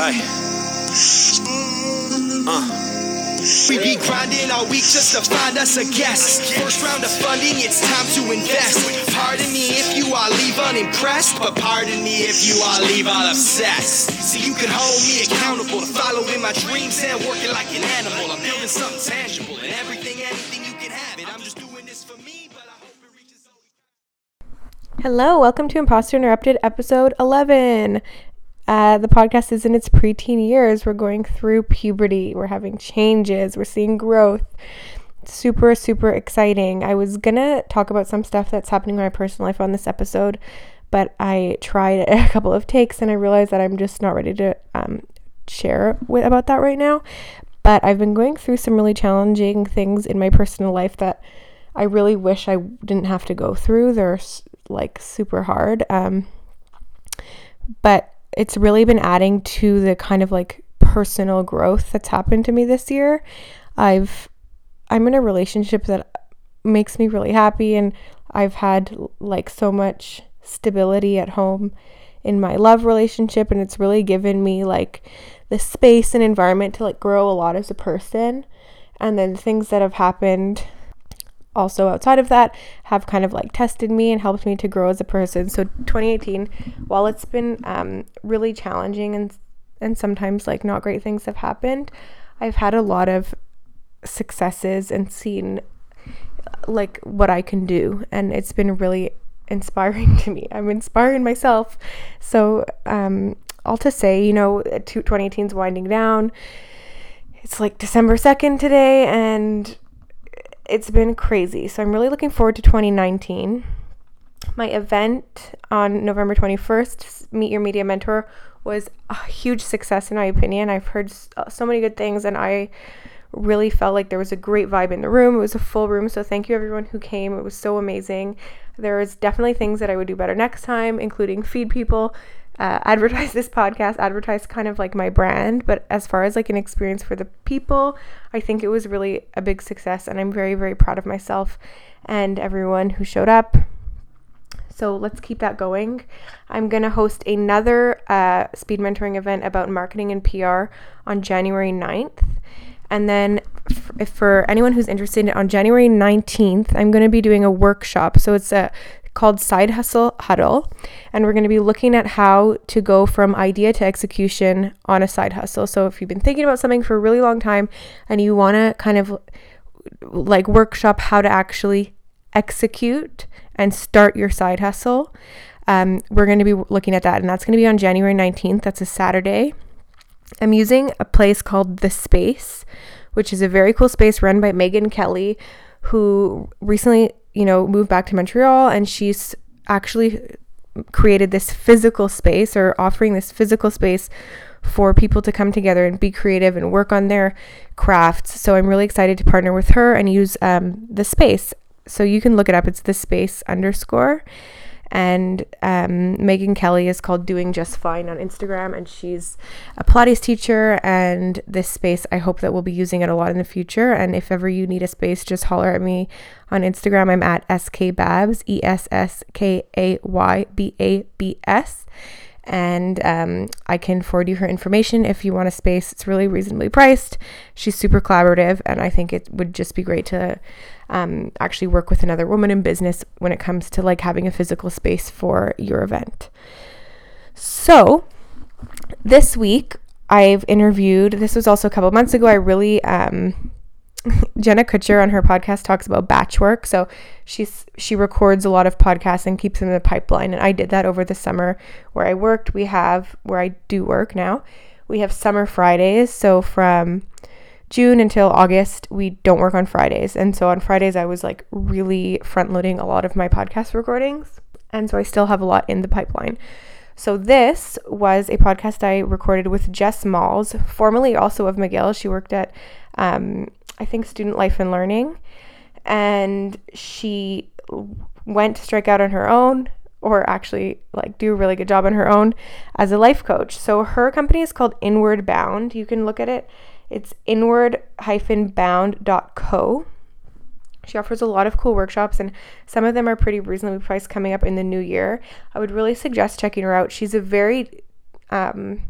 Ay. Uh. We be grinding all week just to find us a guest. First round of funding, it's time to invest. Pardon me if you all leave unimpressed, but pardon me if you all leave all obsessed. So you can hold me accountable to following my dreams and working like an animal. I'm building something tangible and everything, anything you can have it. I'm just doing this for me, but I hope it reaches. Hello, welcome to Imposter Interrupted episode 11. Uh, the podcast is in its preteen years. We're going through puberty. We're having changes. We're seeing growth. Super, super exciting. I was gonna talk about some stuff that's happening in my personal life on this episode, but I tried a couple of takes and I realized that I'm just not ready to um, share with, about that right now. But I've been going through some really challenging things in my personal life that I really wish I didn't have to go through. They're like super hard. Um, but it's really been adding to the kind of like personal growth that's happened to me this year. I've I'm in a relationship that makes me really happy and I've had like so much stability at home in my love relationship and it's really given me like the space and environment to like grow a lot as a person. And then things that have happened also outside of that have kind of like tested me and helped me to grow as a person. So 2018, while it's been um, really challenging and and sometimes like not great things have happened, I've had a lot of successes and seen like what I can do, and it's been really inspiring to me. I'm inspiring myself. So um, all to say, you know, 2018 is winding down. It's like December 2nd today, and it's been crazy. So I'm really looking forward to 2019. My event on November 21st, Meet Your Media Mentor, was a huge success in my opinion. I've heard uh, so many good things and I really felt like there was a great vibe in the room. It was a full room, so thank you everyone who came. It was so amazing. There is definitely things that I would do better next time, including feed people uh, advertise this podcast, advertise kind of like my brand. But as far as like an experience for the people, I think it was really a big success. And I'm very, very proud of myself and everyone who showed up. So let's keep that going. I'm going to host another uh, speed mentoring event about marketing and PR on January 9th. And then if for anyone who's interested on January 19th, I'm going to be doing a workshop. So it's a called Side Hustle Huddle. And we're going to be looking at how to go from idea to execution on a side hustle. So if you've been thinking about something for a really long time and you want to kind of like workshop how to actually execute and start your side hustle, um, we're going to be looking at that. And that's going to be on January 19th. That's a Saturday. I'm using a place called The Space, which is a very cool space run by Megan Kelly, who recently you know, moved back to Montreal and she's actually created this physical space or offering this physical space for people to come together and be creative and work on their crafts. So I'm really excited to partner with her and use um, the space. So you can look it up. It's the space underscore. And um, Megan Kelly is called Doing Just Fine on Instagram, and she's a Pilates teacher. And this space, I hope that we'll be using it a lot in the future. And if ever you need a space, just holler at me on Instagram. I'm at skbabs, E S S K A Y B A B S and um, I can forward you her information if you want a space. It's really reasonably priced. She's super collaborative, and I think it would just be great to um, actually work with another woman in business when it comes to like having a physical space for your event. So this week I've interviewed. This was also a couple months ago. I really um, Jenna Kutcher on her podcast talks about batch work. So she's she records a lot of podcasts and keeps them in the pipeline. And I did that over the summer where I worked. We have where I do work now. We have summer Fridays. So from June until August, we don't work on Fridays. And so on Fridays, I was like really front loading a lot of my podcast recordings. And so I still have a lot in the pipeline. So this was a podcast I recorded with Jess Malls, formerly also of McGill. She worked at, um, I think, Student Life and Learning. And she went to strike out on her own or actually like do a really good job on her own as a life coach. So her company is called Inward Bound. You can look at it it's inward-bound.co. She offers a lot of cool workshops, and some of them are pretty reasonably priced coming up in the new year. I would really suggest checking her out. She's a very um,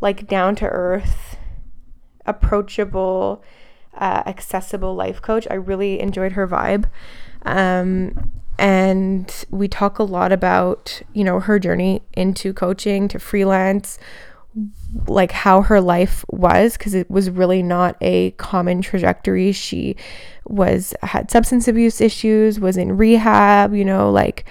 like down to earth, approachable, uh, accessible life coach. I really enjoyed her vibe. Um, and we talk a lot about, you know, her journey into coaching to freelance, like how her life was because it was really not a common trajectory. She was had substance abuse issues, was in rehab, you know, like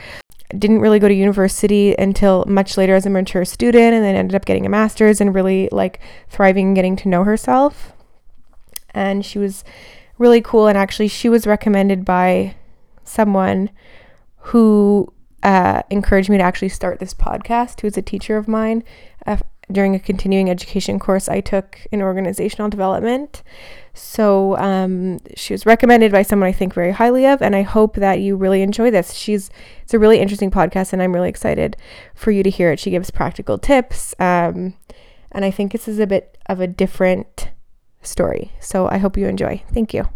didn't really go to university until much later as a mature student and then ended up getting a master's and really like thriving and getting to know herself. And she was really cool and actually she was recommended by someone who uh, encouraged me to actually start this podcast, who is a teacher of mine. During a continuing education course I took in organizational development. So um, she was recommended by someone I think very highly of, and I hope that you really enjoy this. She's it's a really interesting podcast, and I'm really excited for you to hear it. She gives practical tips, um, and I think this is a bit of a different story. So I hope you enjoy. Thank you.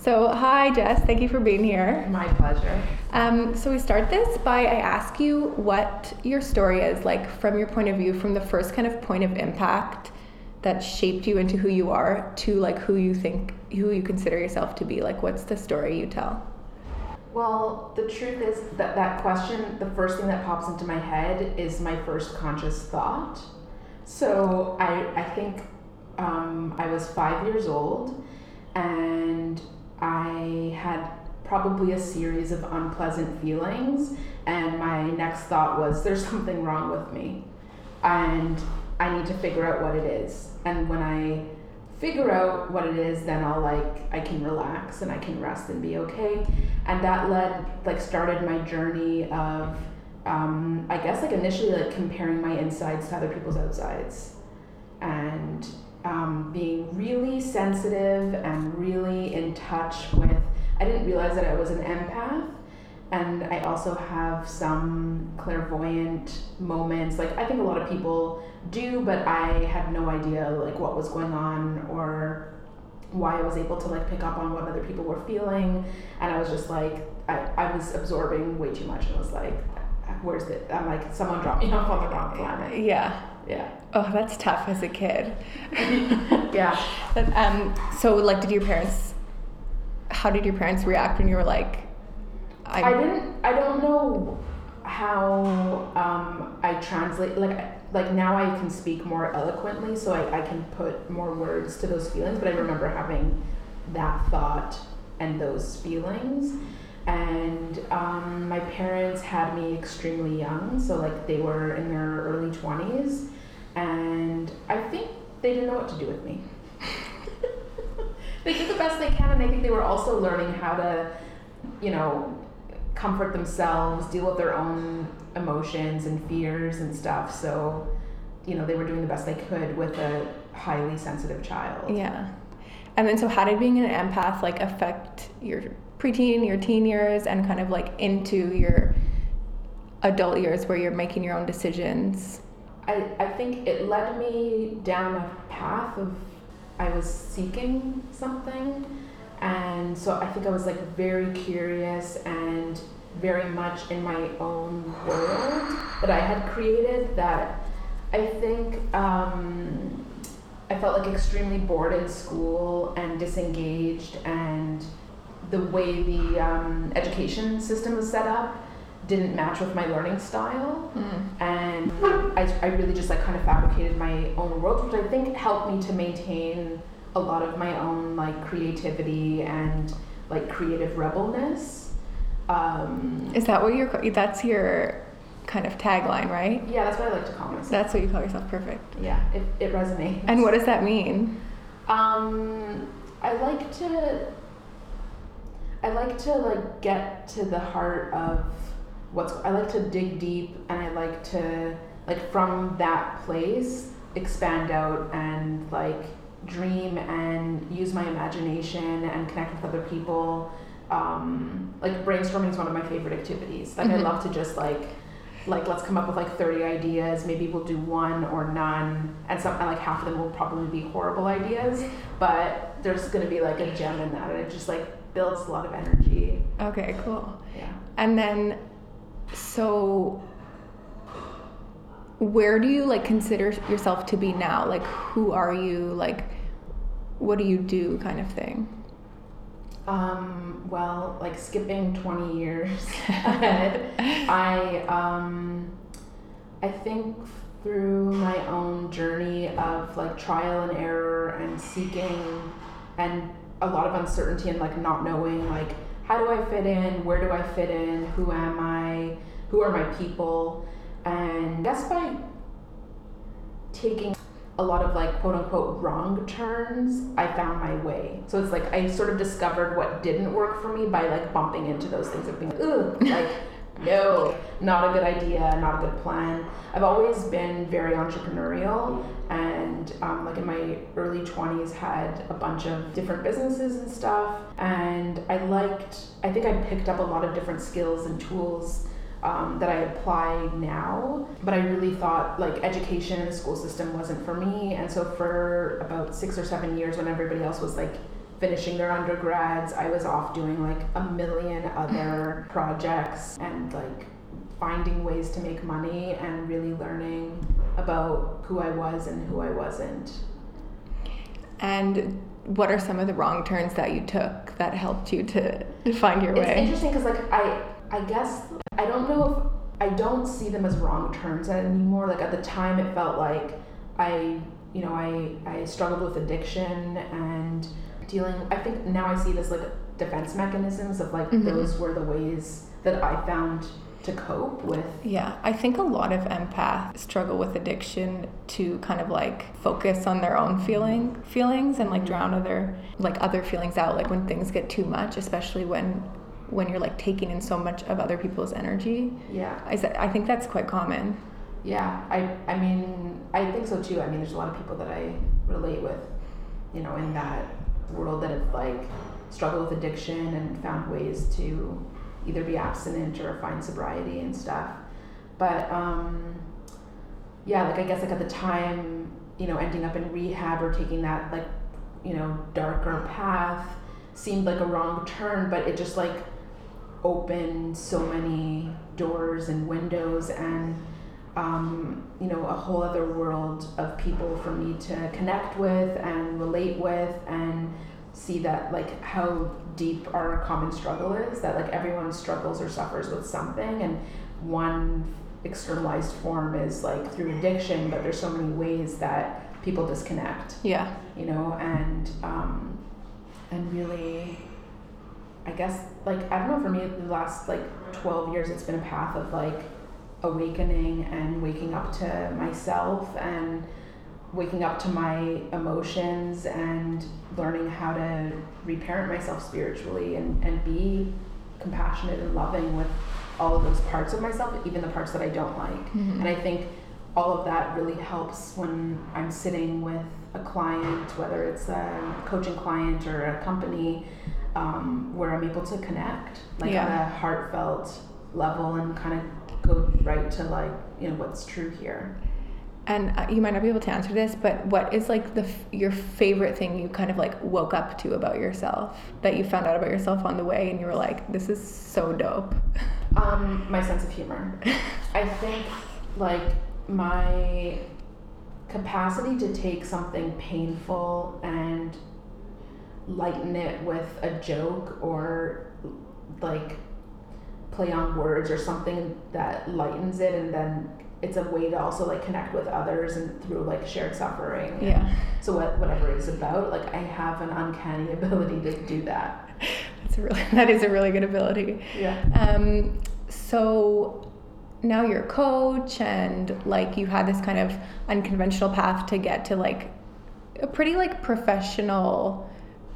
So, hi, Jess. Thank you for being here. My pleasure. Um, so, we start this by I ask you what your story is, like from your point of view, from the first kind of point of impact that shaped you into who you are to like who you think, who you consider yourself to be. Like, what's the story you tell? Well, the truth is that that question, the first thing that pops into my head is my first conscious thought. So, I, I think um, I was five years old and I had probably a series of unpleasant feelings, and my next thought was, There's something wrong with me, and I need to figure out what it is. And when I figure out what it is, then I'll like, I can relax and I can rest and be okay. And that led, like, started my journey of, um, I guess, like, initially, like, comparing my insides to other people's outsides. And um, being really sensitive and really in touch with. I didn't realize that I was an empath, and I also have some clairvoyant moments. Like I think a lot of people do, but I had no idea like what was going on or why I was able to like pick up on what other people were feeling, and I was just like I, I was absorbing way too much, and was like, where's it? I'm like someone dropped me off on the wrong planet. Yeah. Yeah. Oh, that's tough as a kid. yeah. But, um, so, like, did your parents? How did your parents react when you were like? I'm... I didn't. I don't know how um, I translate. Like, like now I can speak more eloquently, so I, I can put more words to those feelings. But I remember having that thought and those feelings. And um, my parents had me extremely young, so like they were in their early 20s and I think they didn't know what to do with me. they did the best they can, and I think they were also learning how to, you know, comfort themselves, deal with their own emotions and fears and stuff. So, you know, they were doing the best they could with a highly sensitive child. Yeah. And then, so how did being an empath like affect your preteen, your teen years, and kind of like into your adult years where you're making your own decisions? I, I think it led me down a path of I was seeking something. And so I think I was like very curious and very much in my own world that I had created that I think um, I felt like extremely bored in school and disengaged and the way the um, education system was set up didn't match with my learning style. Mm. and I, I really just like kind of fabricated my own world which i think helped me to maintain a lot of my own like creativity and like creative rebelness. Um, is that what your that's your kind of tagline right? Yeah that's what i like to call myself. That's what you call yourself perfect. Yeah it, it resonates. And what does that mean? Um, i like to i like to like get to the heart of what's I like to dig deep and I like to like from that place expand out and like dream and use my imagination and connect with other people. Um, like brainstorming is one of my favorite activities. Like mm-hmm. I love to just like like let's come up with like 30 ideas maybe we'll do one or none and some like half of them will probably be horrible ideas but there's going to be like a gem in that and it just like builds a lot of energy okay cool yeah and then so where do you like consider yourself to be now? Like, who are you? Like, what do you do, kind of thing? Um, well, like skipping 20 years ahead, I, um, I think through my own journey of like trial and error and seeking and a lot of uncertainty and like not knowing like how do I fit in, where do I fit in, who am I, who are my people, and that's by taking a lot of like quote unquote wrong turns, I found my way. So it's like I sort of discovered what didn't work for me by like bumping into those things of being ugh, like no, not a good idea, not a good plan. I've always been very entrepreneurial and um, like in my early 20s had a bunch of different businesses and stuff and I liked, I think I picked up a lot of different skills and tools um, that I apply now. But I really thought like education in the school system wasn't for me. And so for about six or seven years, when everybody else was like finishing their undergrads, I was off doing like a million other projects and like finding ways to make money and really learning about who I was and who I wasn't. And what are some of the wrong turns that you took that helped you to, to find your it's way? It's interesting because like I I guess I don't know if I don't see them as wrong turns anymore. Like at the time, it felt like I, you know, I I struggled with addiction and dealing. I think now I see this like defense mechanisms of like mm-hmm. those were the ways that I found to cope with. Yeah, I think a lot of empaths struggle with addiction to kind of like focus on their own feeling feelings and like mm-hmm. drown other like other feelings out like when things get too much, especially when when you're like taking in so much of other people's energy. Yeah. I said I think that's quite common. Yeah, I I mean I think so too. I mean there's a lot of people that I relate with, you know, in that world that have like struggled with addiction and found ways to either be abstinent or find sobriety and stuff. But um yeah, like I guess like at the time, you know, ending up in rehab or taking that like, you know, darker path seemed like a wrong turn, but it just like opened so many doors and windows and um, you know a whole other world of people for me to connect with and relate with and see that like how deep our common struggle is that like everyone struggles or suffers with something and one externalized form is like through addiction but there's so many ways that people disconnect. Yeah. You know and um, and really I guess like I don't know for me the last like 12 years it's been a path of like awakening and waking up to myself and waking up to my emotions and learning how to reparent myself spiritually and, and be compassionate and loving with all of those parts of myself, even the parts that I don't like. Mm-hmm. And I think all of that really helps when I'm sitting with a client, whether it's a coaching client or a company, um, where I'm able to connect, like yeah. on a heartfelt level, and kind of go right to like you know what's true here. And uh, you might not be able to answer this, but what is like the f- your favorite thing you kind of like woke up to about yourself that you found out about yourself on the way, and you were like, "This is so dope." Um, my sense of humor. I think like my capacity to take something painful and lighten it with a joke or like play on words or something that lightens it and then it's a way to also like connect with others and through like shared suffering yeah. so what whatever it's about like i have an uncanny ability to do that. That's a really that is a really good ability. Yeah. Um so now you're a coach and like you had this kind of unconventional path to get to like a pretty like professional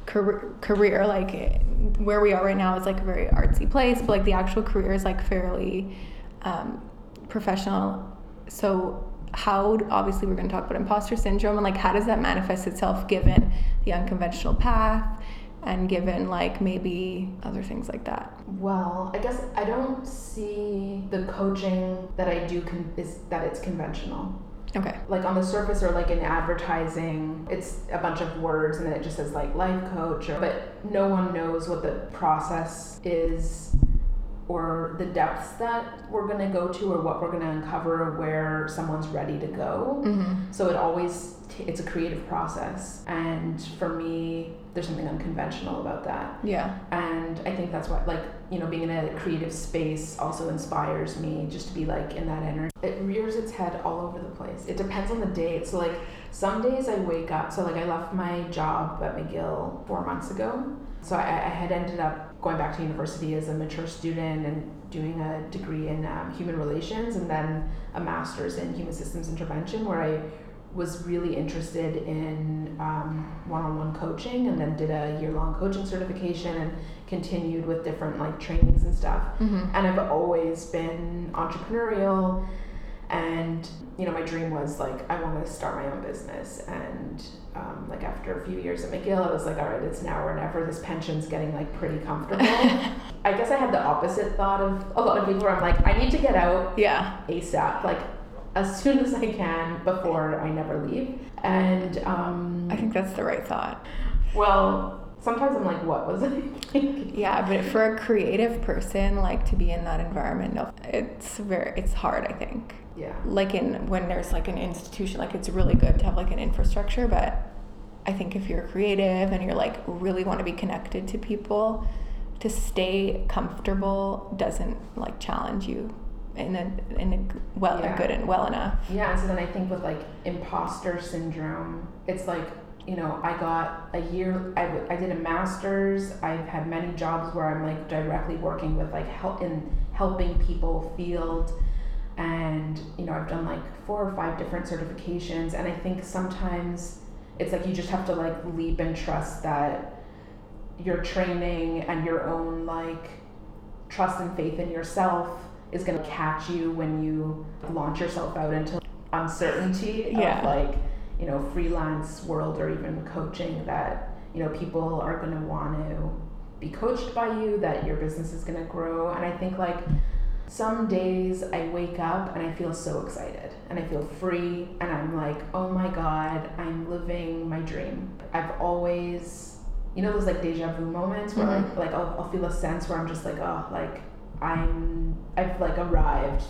career, career like where we are right now is like a very artsy place but like the actual career is like fairly um, professional so how obviously we're going to talk about imposter syndrome and like how does that manifest itself given the unconventional path and given like maybe other things like that? Well, I guess I don't see the coaching that I do con- is that it's conventional. Okay. Like on the surface or like in advertising, it's a bunch of words and then it just says like life coach or, but no one knows what the process is or the depths that we're going to go to or what we're going to uncover or where someone's ready to go. Mm-hmm. So it always t- it's a creative process and for me there's something unconventional about that. Yeah. And I think that's why like, you know, being in a creative space also inspires me just to be like in that energy. It rears its head all over the place. It depends on the day. So like some days I wake up so like I left my job at McGill 4 months ago. So I, I had ended up going back to university as a mature student and doing a degree in um, human relations and then a master's in human systems intervention where I was really interested in um, one-on-one coaching and then did a year-long coaching certification and continued with different like trainings and stuff Mm-hmm. and i've always been entrepreneurial and you know my dream was like i want to start my own business and um, like after a few years at mcgill i was like all right it's now or never this pension's getting like pretty comfortable i guess i had the opposite thought of a lot of people where i'm like i need to get out Yeah. asap like as soon as i can before i never leave and um, I think that's the right thought. well sometimes i'm like what was i thinking Yeah, but for a creative person, like to be in that environment, no, it's very, it's hard. I think. yeah Like in when there's like an institution, like it's really good to have like an infrastructure, but I think if you're creative and you're like really want to be connected to people, to stay comfortable doesn't like challenge you in a in a well Yeah. a good and well enough. Yeah, and so then I think with like imposter syndrome, it's like, you know, I got a year, I, w- I did a master's, I've had many jobs where I'm like directly working with like help in helping people field. And, you know, I've done like four or five different certifications. And I think sometimes it's like you just have to like leap and trust that your training and your own like trust and faith in yourself is going to catch you when you launch yourself out into uncertainty Yeah. of like you know freelance world or even coaching that you know people are going to want to be coached by you that your business is going to grow. And i think like some days i wake up and i feel so excited and i feel free and i'm like oh my god i'm living my dream. I've always you know those like deja vu moments where Mhm. like, like I'll, I'll feel a sense where i'm just like oh like i'm i've like arrived.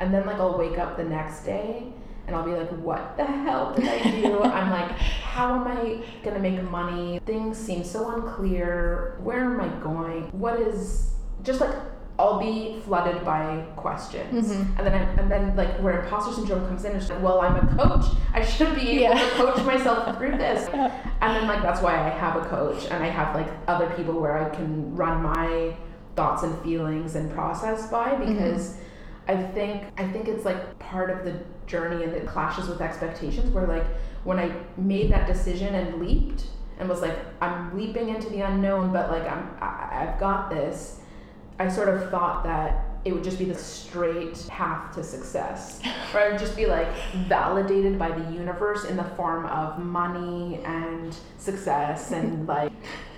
And then like i'll wake up the next day and I'll be like, what the hell did I do? I'm like, how am I gonna make money? Things seem so unclear. Where am I going? What is just like I'll be flooded by questions, Mhm. and then I, and then like where imposter syndrome comes in, it's like, well, I'm a coach. I should be able Yeah. to coach myself through this. And then like that's why I have a coach, and I have like other people where I can run my thoughts and feelings and process by because. I think I think it's like part of the journey and it clashes with expectations where like when I made that decision and leaped and was like I'm leaping into the unknown but like I'm I, I've got this I sort of thought that it would just be the straight path to success or I would just be like validated by the universe in the form of money and success and like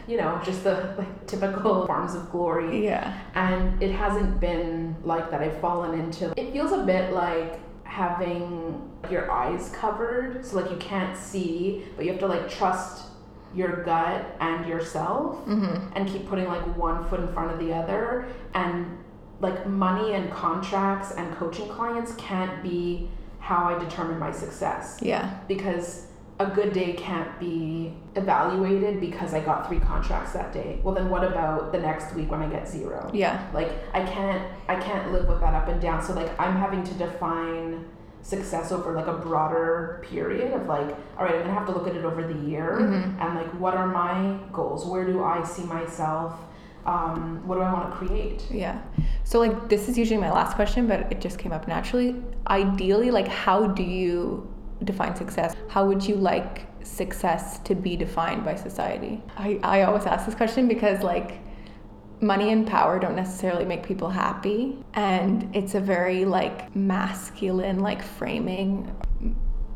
you know just the like typical forms of glory Yeah. and it hasn't been like that. I've fallen into it feels a bit like having your eyes covered, so like you can't see, but you have to like trust your gut and yourself Mm-hmm. and keep putting like one foot in front of the other and like money and contracts and coaching clients can't be how I determine my success Yeah. because a good day can't be evaluated because I got three contracts that day. Well, then what about the next week when I get zero? Yeah. Like I can't I can't live with that up and down. So like I'm having to define success over like a broader period of like all right, I'm going to have to look at it over the year Mhm. and like what are my goals? Where do I see myself? Um, what do I want to create? Yeah. So like this is usually my last question, but it just came up naturally. Ideally, like how do you define success? How would you like success to be defined by society? I, I always ask this question because like money and power don't necessarily make people happy and it's a very like masculine like framing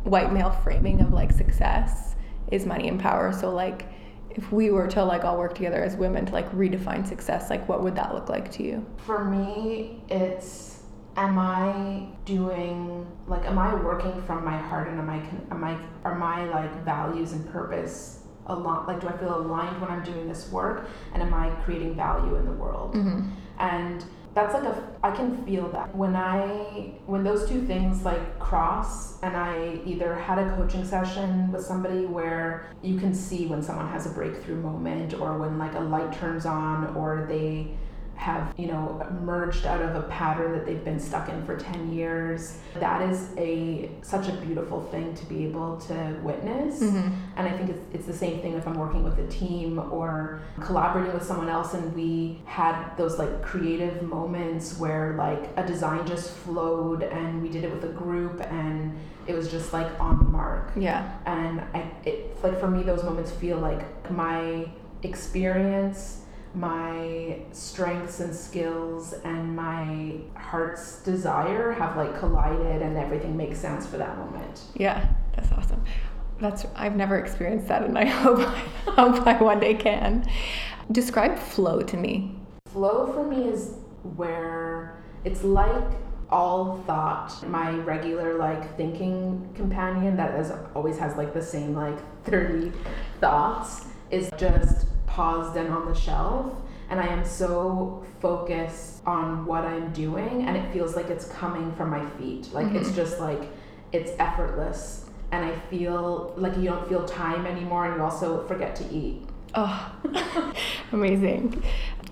white male framing of like success is money and power so like if we were to like all work together as women to like redefine success like what would that look like to you For me, it's am I doing like am I working from my heart and am I am I are my like values and purpose a lot like do I feel aligned when I'm doing this work and am I creating value in the world? mm-hmm. And that's like a I can feel that when I when those two things like cross and I either had a coaching session with somebody where you can see when someone has a breakthrough moment or when like a light turns on or they have you know emerged out of a pattern that they've been stuck in for 10 years that is a such a beautiful thing to be able to witness Mm-hmm. and i think it's, it's the same thing if i'm working with a team or collaborating with someone else and we had those like creative moments where like a design just flowed and we did it with a group and it was just like on the mark Yeah. and I, it like for me those moments feel like my experience my strengths and skills and my heart's desire have like collided and everything makes sense for that moment Yeah, that's awesome. That's I've never experienced that, and I hope I hope I one day can. Describe flow to me. flow for me is where it's like all thought my regular like thinking companion that is always has like the same like 30 thoughts is just paused and on the shelf and i am so focused on what i'm doing and it feels like it's coming from my feet. Like it's mm-hmm. just like it's effortless and i feel like you don't feel time anymore and you also forget to eat. Oh, amazing.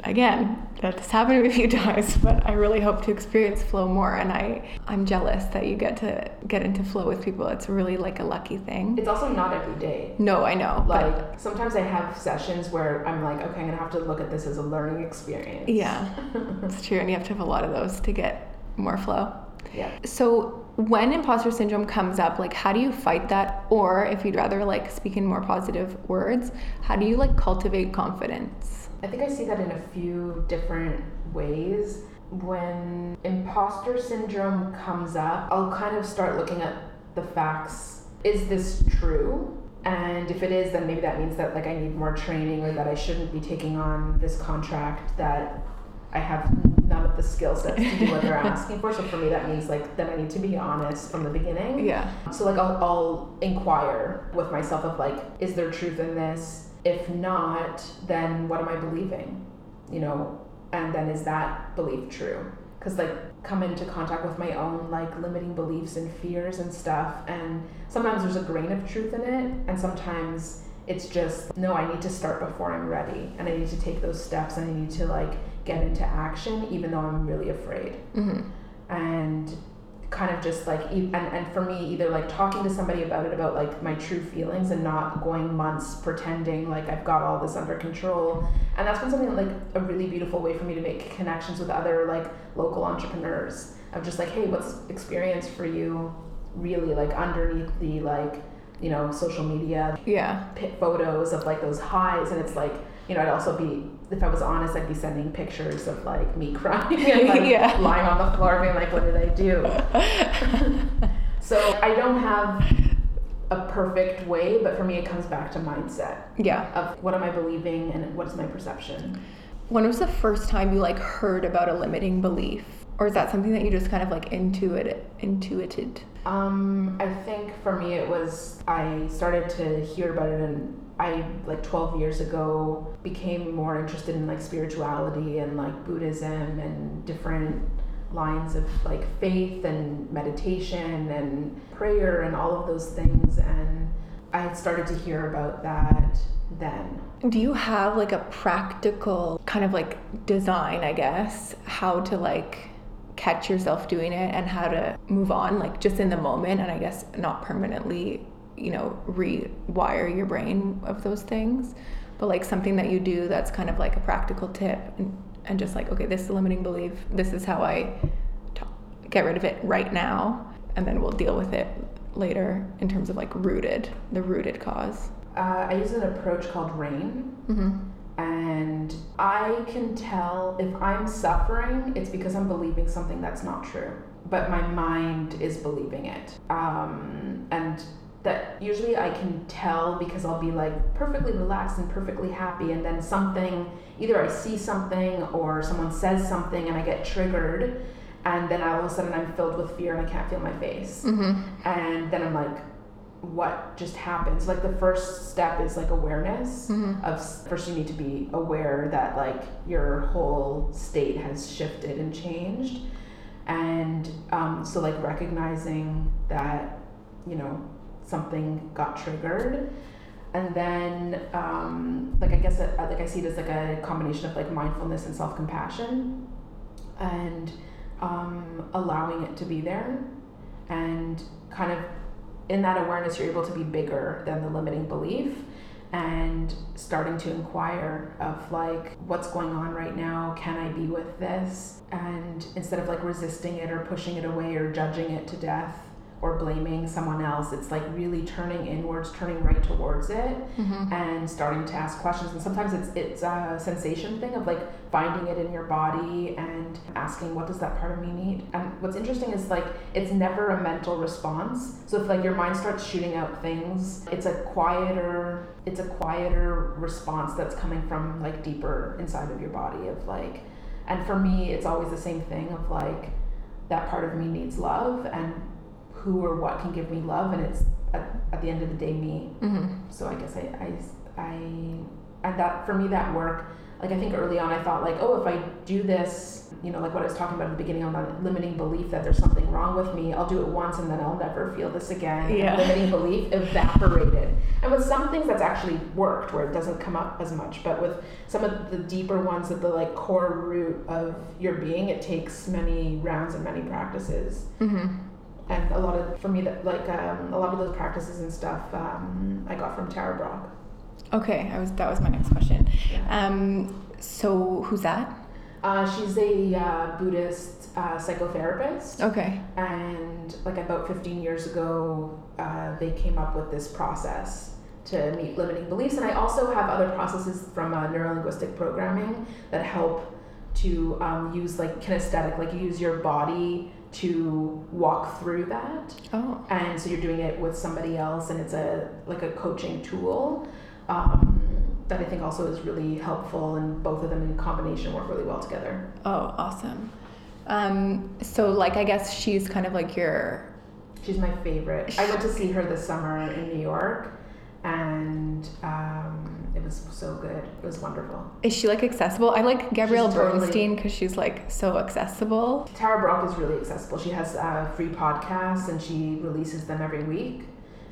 Again, that's happened to me a few times, but I really hope to experience flow more. And I, I'm jealous that you get to get into flow with people. It's really like a lucky thing. it's also not every day No, I know. but like sometimes I have sessions where I'm like, okay, I'm gonna have to look at this as a learning experience. yeah, it's true. And you have to have a lot of those to get more flow. Yeah. So when imposter syndrome comes up, like how do you fight that? Or if you'd rather like speak in more positive words, how do you like cultivate confidence? I think I see that in a few different ways. When imposter syndrome comes up, I'll kind of start looking at the facts. Is this true? And if it is, then maybe that means that like I need more training or that I shouldn't be taking on this contract that I have none of the skill sets to do what they're asking for. So for me, that means like then I need to be honest from the beginning. Yeah. So like I'll, I'll inquire with myself of like, is there truth in this? If not, then what am I believing? You know, and then is that belief true? Because like come into contact with my own like limiting beliefs and fears and stuff, and sometimes there's a grain of truth in it, and sometimes it's just no, I need to start before I'm ready, and I need to take those steps, and I need to like get into action, even though I'm really afraid hmm and kind of just like and, and for me either like talking to somebody about it about like my true feelings and not going months pretending like i've got all this under control and that's been something like a really beautiful way for me to make connections with other like local entrepreneurs of just like hey what's experience for you really like underneath the like you know social media Yeah. pit photos of like those highs and it's like you know i'd also be if i was honest i'd be sending pictures of like me crying and like Yeah. lying on the floor being like what did i do so i don't have a perfect way but for me it comes back to mindset Yeah. of what am i believing and what is my perception When was the first time you like heard about a limiting belief? Or is that something that you just kind of like intuited intuited? Um, I think for me it was I started to hear about it and I like 12 years ago became more interested in like spirituality and like Buddhism and different lines of like faith and meditation and prayer and all of those things and I had started to hear about that then. Do you have like a practical kind of like design, I guess, how to like catch yourself doing it and how to move on, like just in the moment, and I guess not permanently, you know, rewire your brain of those things, but like something that you do that's kind of like a practical tip and, and just like, okay, this is a limiting belief, this is how I t- get rid of it right now, and then we'll deal with it later in terms of like rooted, the rooted cause. Uh, I use an approach called RAIN. Mm-hmm. and I can tell if I'm suffering, it's because I'm believing something that's not true, but my mind is believing it. Um, and that usually I can tell because I'll be like perfectly relaxed and perfectly happy, and then something either I see something or someone says something and I get triggered, and then all of a sudden I'm filled with fear and I can't feel my face. Mm-hmm. And then I'm like, what just happens like the first step is like awareness Mhm. of first you need to be aware that like your whole state has shifted and changed and um, so like recognizing that you know something got triggered. And then um, like i guess it, like i see it as like a combination of like mindfulness and self-compassion and um, allowing it to be there. And kind of in that awareness you're able to be bigger than the limiting belief and starting to inquire of like what's going on right now? Can i be with this? And instead of like resisting it or pushing it away or judging it to death or blaming someone else it's like really turning inwards turning right towards it Mhm. and starting to ask questions. And sometimes it's it's a sensation thing of like finding it in your body and asking what does that part of me need? And what's interesting is like it's never a mental response. So if like your mind starts shooting out things it's a quieter it's a quieter response that's coming from like deeper inside of your body of like and for me it's always the same thing of like that part of me needs love and who or what can give me love and it's at, at the end of the day me Mhm. so I guess I, I, I, and that for me that work, like I think early on I thought like, oh, if I do this, you know, like what I was talking about at the beginning on that limiting belief that there's something wrong with me, I'll do it once and then I'll never feel this again. And Yeah. limiting belief evaporated. And with some things that's actually worked where it doesn't come up as much, but with some of the deeper ones at the like core root of your being, it takes many rounds and many practices Mhm. And a lot of for me that like um, a lot of those practices and stuff um, I got from Tara Brach. Okay, I was that was my next question. Um, so who's that? Uh, she's a uh, Buddhist uh, psychotherapist, Okay. and like about 15 years ago, uh, they came up with this process to meet limiting beliefs. And I also have other processes from uh, neurolinguistic programming that help to um, use like kinesthetic, like you use your body to walk through that. Oh. and so you're doing it with somebody else and it's a like a coaching tool um, that i think also is really helpful and both of them in combination work really well together Oh, awesome. Um, so like I guess she's kind of like your she's my favorite i went to see her this summer in new york and um, it was so good it was wonderful is she like accessible? I like Gabrielle totally- Bernstein because she's like so accessible. tara brach is really accessible she has uh, free podcasts and she releases them every week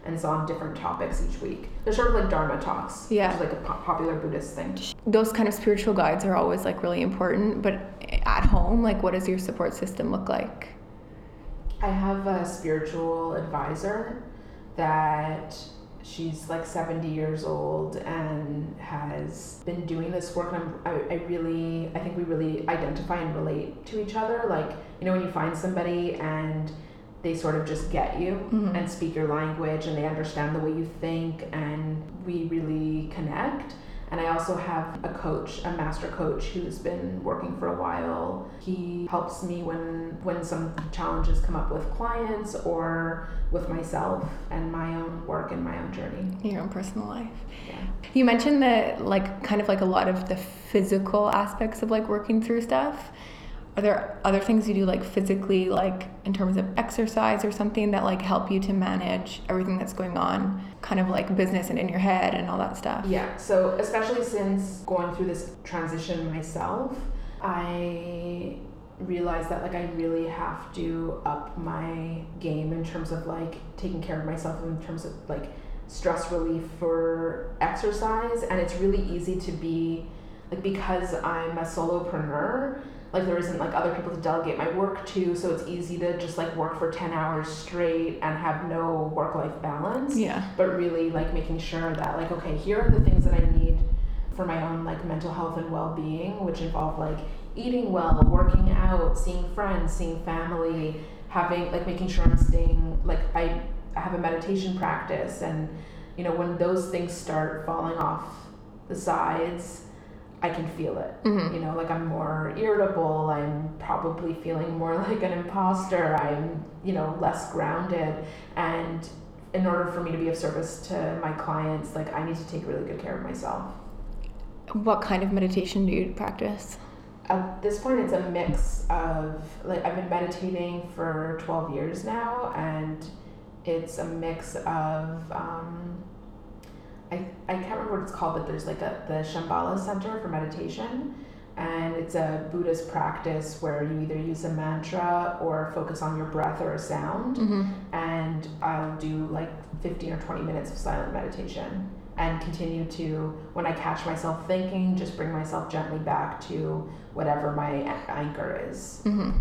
and it's on different topics each week they're sort of like dharma talks Yeah. which is like a po- popular buddhist thing Those kind of spiritual guides are always like really important, but at home, like what does your support system look like? I have a spiritual advisor that she's like 70 years old and has been doing this work and I'm, I, I really i think we really identify and relate to each other like you know when you find somebody and they sort of just get you Mhm. and speak your language and they understand the way you think and we really connect and I also have a coach, a master coach who's been working for a while. He helps me when when some challenges come up with clients or with myself and my own work and my own journey. Your own personal life. Yeah. You mentioned that like kind of like a lot of the physical aspects of like working through stuff. Are there other things you do like physically, like in terms of exercise or something that like help you to manage everything that's going on, kind of like business and in your head and all that stuff? Yeah, so especially since going through this transition myself, I realized that like I really have to up my game in terms of like taking care of myself in terms of like stress relief for exercise and it's really easy to be like because I'm a solopreneur like there isn't like other people to delegate my work to so it's easy to just like work for 10 hours straight and have no work life balance Yeah. but really like making sure that like okay here are the things that i need for my own like mental health and well-being which involve like eating well working out seeing friends seeing family having like making sure i'm staying like i, I have a meditation practice and you know when those things start falling off the sides i can feel it Mhm. you know like i'm more irritable i'm probably feeling more like an imposter i'm you know less grounded and in order for me to be of service to my clients like i need to take really good care of myself What kind of meditation do you practice? at this point it's a mix of like i've been meditating for 12 years now and it's a mix of um, I, I can't remember what it's called, but there's like a the Shambhala Center for meditation, and it's a Buddhist practice where you either use a mantra or focus on your breath or a sound. Mm-hmm. And I'll do like 15 or 20 minutes of silent meditation and continue to, when I catch myself thinking, just bring myself gently back to whatever my anchor is. Mm-hmm.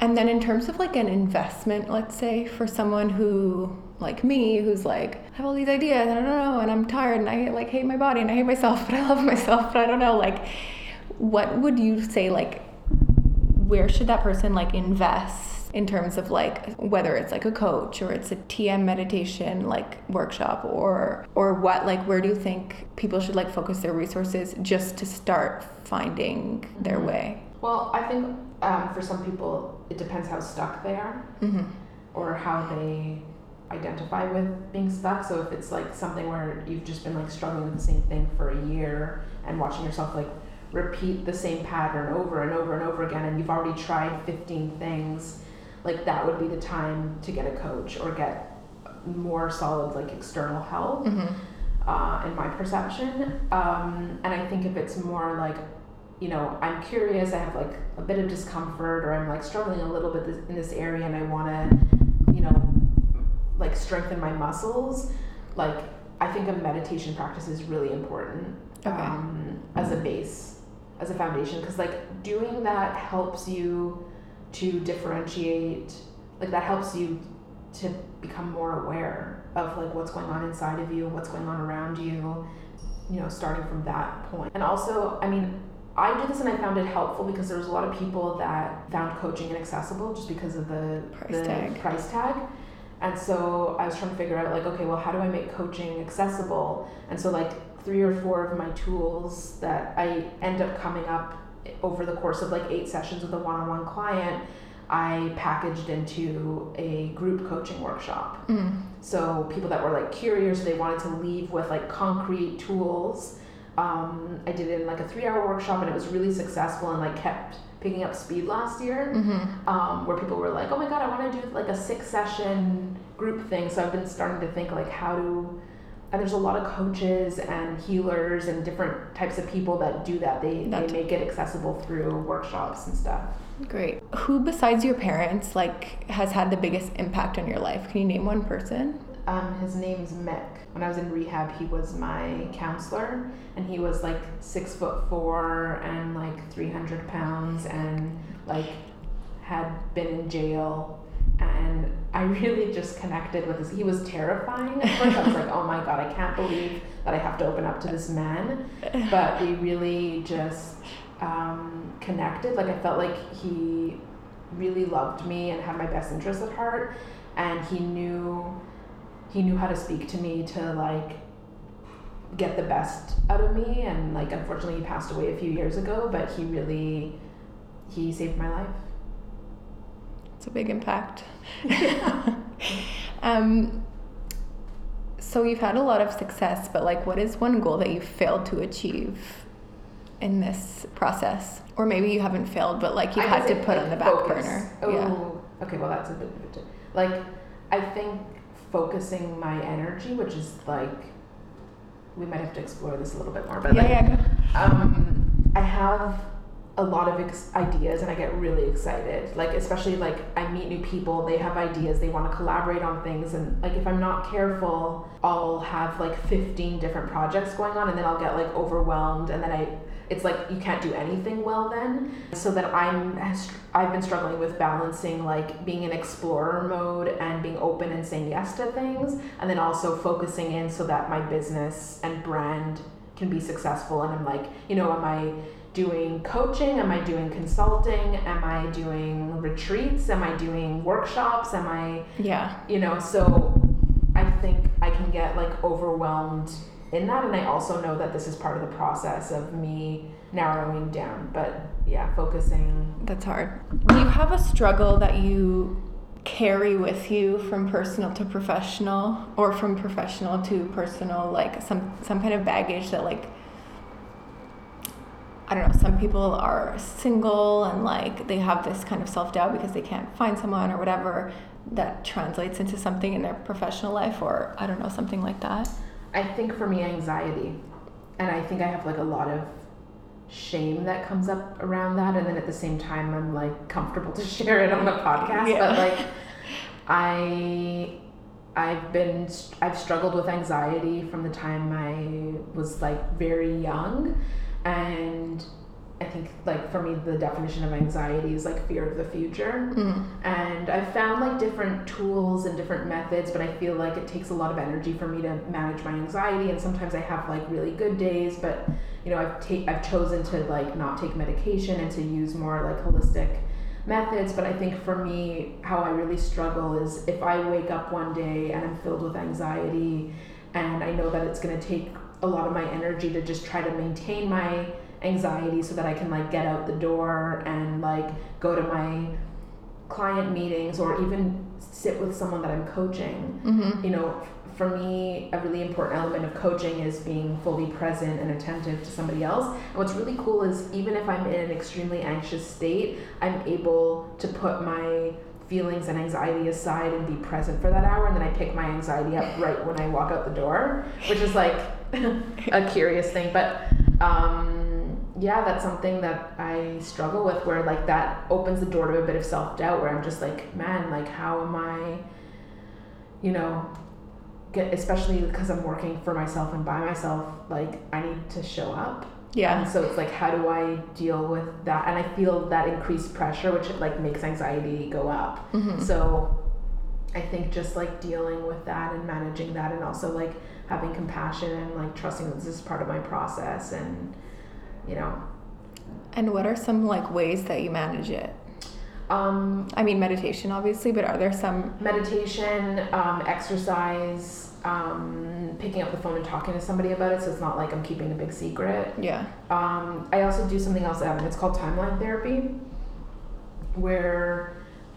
And then in terms of like an investment, let's say for someone who like me, who's like I have all these ideas and I don't know, and I'm tired and I like hate my body and I hate myself, but I love myself, but I don't know, like what would you say like where should that person like invest in terms of like whether it's like a coach or it's a TM meditation like workshop or or what like where do you think people should like focus their resources just to start finding their Mhm. way? Well, I think um, for some people, it depends how stuck they are Mm-hmm. or how they identify with being stuck. So if it's like something where you've just been like struggling with the same thing for a year and watching yourself like repeat the same pattern over and over and over again and you've already tried 15 things, like that would be the time to get a coach or get more solid like external help Mm-hmm. uh, in my perception. Um, and I think if it's more like, you know, I'm curious, I have like a bit of discomfort, or I'm like struggling a little bit this, in this area, and I want to, like strengthen my muscles. Like I think a meditation practice is really important Okay. um, as a base, as a foundation, because like doing that helps you to differentiate. Like that helps you to become more aware of like what's going on inside of you, what's going on around you, you know, starting from that point. And also, I mean, I do this and I found it helpful because there was a lot of people that found coaching inaccessible just because of the Price the tag. price tag. And so I was trying to figure out like, okay, well, how do I make coaching accessible? And so like three or four of my tools that I end up coming up over the course of like eight sessions with a one-on-one client, I packaged into a group coaching workshop. Mm. So people that were like curious, they wanted to leave with like concrete tools. Um, I did it in like a three-hour workshop, and it was really successful, and like kept picking up speed last year. Mm-hmm. Um, where people were like, "Oh my god, I want to do like a six-session group thing." So I've been starting to think like, how do and there's a lot of coaches and healers and different types of people that do that. They That- they make it accessible through workshops and stuff. Great. Who besides your parents like has had the biggest impact on your life? Can you name one person? Um, his name's Mick. When I was in rehab, he was my counselor, and he was like six foot four and like 300 pounds, and like had been in jail. And I really just connected with this. He was terrifying at first. I was like, oh my god, I can't believe that I have to open up to this man. But we really just um, connected. Like I felt like he really loved me and had my best interests at heart, and he knew he knew how to speak to me to like get the best out of me and like unfortunately he passed away a few years ago but he really he saved my life It's a big impact. um, so you've had a lot of success, but like, what is one goal that you failed to achieve in this process? Or maybe you haven't failed, but like you've I had to put like, on the back focus. burner. Oh, Yeah. okay. Well, that's a bit. Like, I think focusing my energy, which is like, we might have to explore this a little bit more. But Yeah, like, yeah, um, I have a lot of ex- ideas and I get really excited. Like, especially like I meet new people, they have ideas, they want to collaborate on things. And like, if I'm not careful, I'll have like 15 different projects going on and then I'll get like overwhelmed. And then I, it's like you can't do anything well then. So then I'm, I've been struggling with balancing like being in explorer mode and being open and saying yes to things. And then also focusing in so that my business and brand can be successful and I'm like, you know, am I doing coaching? Am I doing consulting? Am I doing retreats? Am I doing workshops? Am I, Yeah. you know, so I think I can get like overwhelmed in that and I also know that this is part of the process of me narrowing down, but yeah, focusing That's hard. Do you have a struggle that you carry with you from personal to professional or from professional to personal like some some kind of baggage that like I don't know, some people are single and like they have this kind of self-doubt because they can't find someone or whatever. that translates into something in their professional life or I don't know, something like that? I think for me, anxiety. And I think I have like a lot of shame that comes up around that. And then at the same time, I'm like comfortable to share it on the podcast. Yeah. But like, I. I've been I've struggled with anxiety from the time I was like very young and I think like for me the definition of anxiety is like fear of the future. Mm. And I've found like different tools and different methods, but I feel like it takes a lot of energy for me to manage my anxiety. And sometimes I have like really good days, but you know I've take I've chosen to like not take medication and to use more like holistic methods. But I think for me, how I really struggle is if I wake up one day and I'm filled with anxiety, and I know that it's gonna take a lot of my energy to just try to maintain my anxiety so that I can like get out the door and like go to my client meetings or even sit with someone that I'm coaching. Mm-hmm. You know, for me, a really important element of coaching is being fully present and attentive to somebody else. And what's really cool is even if I'm in an extremely anxious state, I'm able to put my feelings and anxiety aside and be present for that hour and then I pick my anxiety up right when I walk out the door, which is like a curious thing, but um yeah, that's something that I struggle with where like that opens the door to a bit of self-doubt where I'm just like, man, like how am I you know, get especially because I'm working for myself and by myself, like I need to show up. Yeah. And so it's like how do I deal with that? And I feel that increased pressure which like makes anxiety go up. Mhm. So I think just like dealing with that and managing that and also like having compassion and like trusting that this is part of my process and you know And what are some like ways that you manage it? um I mean, meditation, obviously, but are there some? meditation, um, exercise, um, picking up the phone and talking to somebody about it so it's not like I'm keeping a big secret. Yeah. Um, I also do something else, um, it's called timeline therapy, where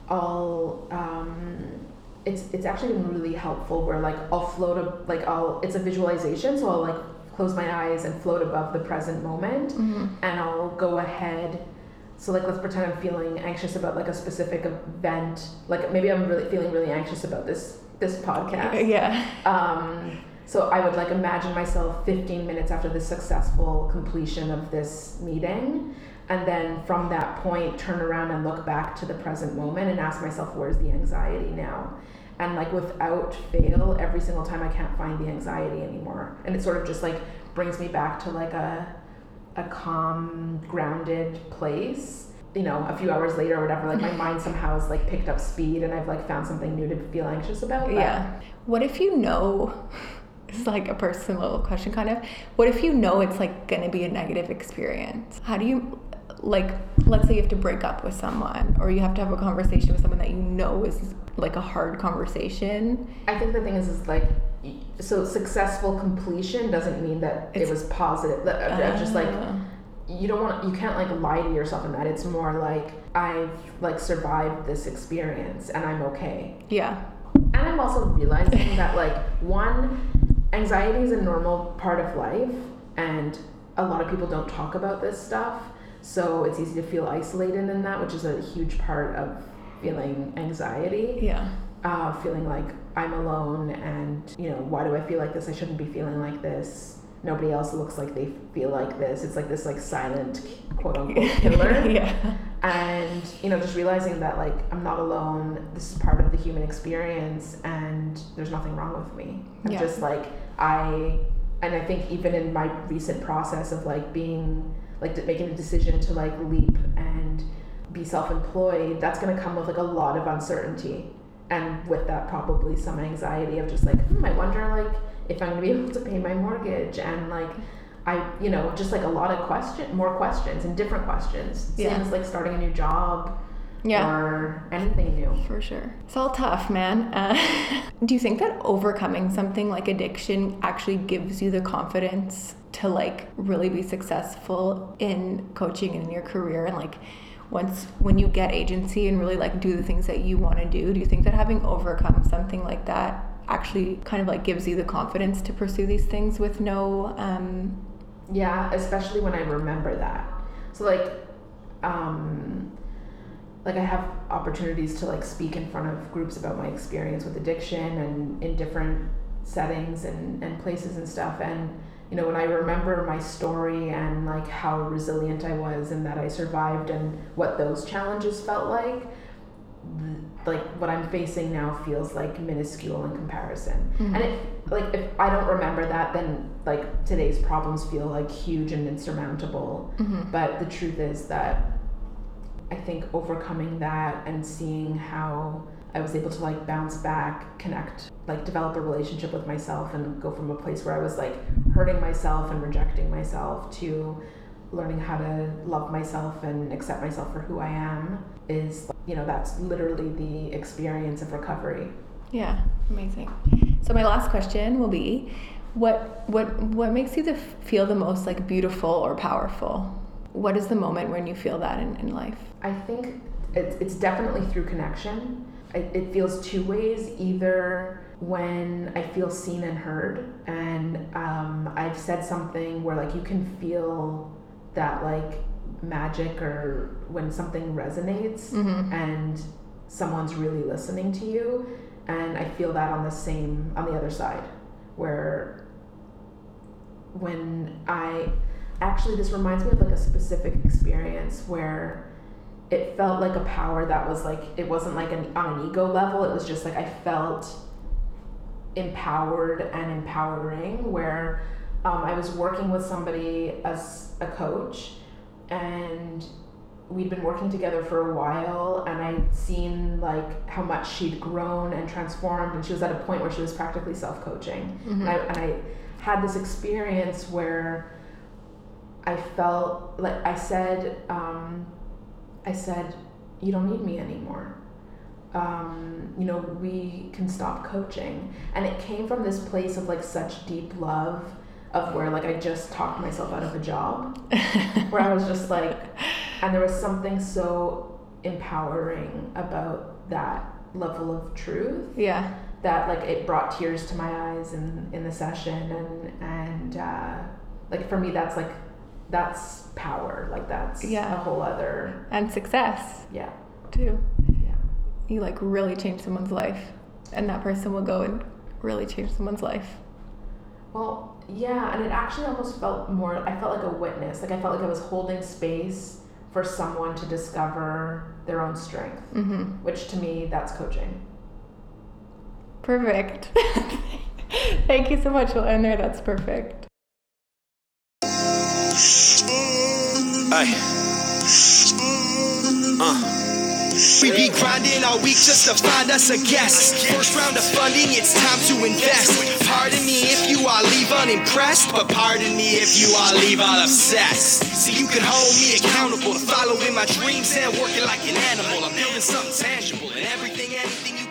I'll, um, it's, it's actually been really helpful where like I'll float, a, like I'll, it's a visualization, so I'll like close my eyes and float above the present moment Mm-hmm. and I'll go ahead. So like let's pretend I'm feeling anxious about like a specific event. Like maybe I'm really feeling really anxious about this this podcast. Yeah. Um, so I would like imagine myself 15 minutes after the successful completion of this meeting, and then from that point turn around and look back to the present moment and ask myself where's the anxiety now. And like without fail, every single time I can't find the anxiety anymore, and it sort of just like brings me back to like a a calm, grounded place. You know, a few hours later or whatever, like my mind somehow has like picked up speed and I've like found something new to feel anxious about. but- Yeah. What if you know? It's like a personal question, kind of. What if you know it's like gonna be a negative experience? How do you, like, let's say you have to break up with someone, or you have to have a conversation with someone that you know is like a hard conversation. I think the thing is, is like, so successful completion doesn't mean that it was positive. That- uh, just like Uh, you don't want, you can't like lie to yourself in that. It's more like I've like survived this experience and I'm okay. yeah, And I'm also realizing that like one, anxiety is a normal part of life, and a lot of people don't talk about this stuff. So it's easy to feel isolated in that, which is a huge part of feeling anxiety yeah, uh, feeling like I'm alone and, you know, why do I feel like this? I shouldn't be feeling like this. Nobody else looks like they feel like this. It's like this like silent quote unquote killer. yeah, And, you know, just realizing that like I'm not alone. This is part of the human experience and there's nothing wrong with me. I'm Yeah. just like I and I think even in my recent process of like being like making a decision to like leap and be self-employed, that's going to come with like a lot of uncertainty and with that probably some anxiety of just like hmm, I wonder like if I'm going to be able to pay my mortgage and like I you know just like a lot of question more questions and different questions same Yeah. as like starting a new job yeah. or anything new For sure. It's all tough, man. Uh, do you think that overcoming something like addiction actually gives you the confidence to like really be successful in coaching and in your career and like once when you get agency and really like do the things that you want to do, do you think that having overcome something like that actually kind of like gives you the confidence to pursue these things with no um Yeah, especially when I remember that. So like, um, like I have opportunities to like speak in front of groups about my experience with addiction and in different settings and, and places and stuff. And, you know, when I remember my story and like how resilient I was and that I survived and what those challenges felt like, like what I'm facing now feels like minuscule in comparison. Mm-hmm. And it like if I don't remember that, then like today's problems feel like huge and insurmountable. Mm-hmm. But the truth is that I think overcoming that and seeing how I was able to like bounce back, connect, like develop a relationship with myself and go from a place where I was like hurting myself and rejecting myself to learning how to love myself and accept myself for who I am is, you know, that's literally the experience of recovery. Yeah, amazing. So my last question will be what what what makes you the, feel the most like beautiful or powerful? What is the moment when you feel that in, in life? I think it's, it's definitely through connection. It, it feels two ways either when I feel seen and heard, and um, I've said something where like you can feel that like magic or when something resonates mm-hmm. and someone's really listening to you and i feel that on the same on the other side where when i actually this reminds me of like a specific experience where it felt like a power that was like it wasn't like an, on an ego level it was just like i felt empowered and empowering where um, I was working with somebody as a coach, and we'd been working together for a while, and I'd seen like how much she'd grown and transformed, and she was at a point where she was practically self coaching, mm-hmm. and, I, and I had this experience where I felt like I said, um, I said, you don't need me anymore. Um, you know, we can stop coaching. And it came from this place of like such deep love of where like I just talked myself out of a job, where I was just like, and there was something so empowering about that level of truth. Yeah. That like it brought tears to my eyes in in the session, and and uh, like for me that's like that's power. Like that's yeah. a whole other and success. Yeah. Too. Yeah. You like really change someone's life, and that person will go and really change someone's life. Well, yeah, and it actually almost felt more, I felt like a witness. Like I felt like I was holding space for someone to discover their own strength, mm-hmm. which to me, that's coaching. Perfect. Thank you so much. We'll end there. That's perfect. Uh. We be grinding all week just to find us a guest. First round of funding, it's time to invest. Pardon me if you all leave unimpressed, but pardon me if you all leave all obsessed. So you can hold me accountable to following my dreams and working like an animal. I'm building something tangible and everything.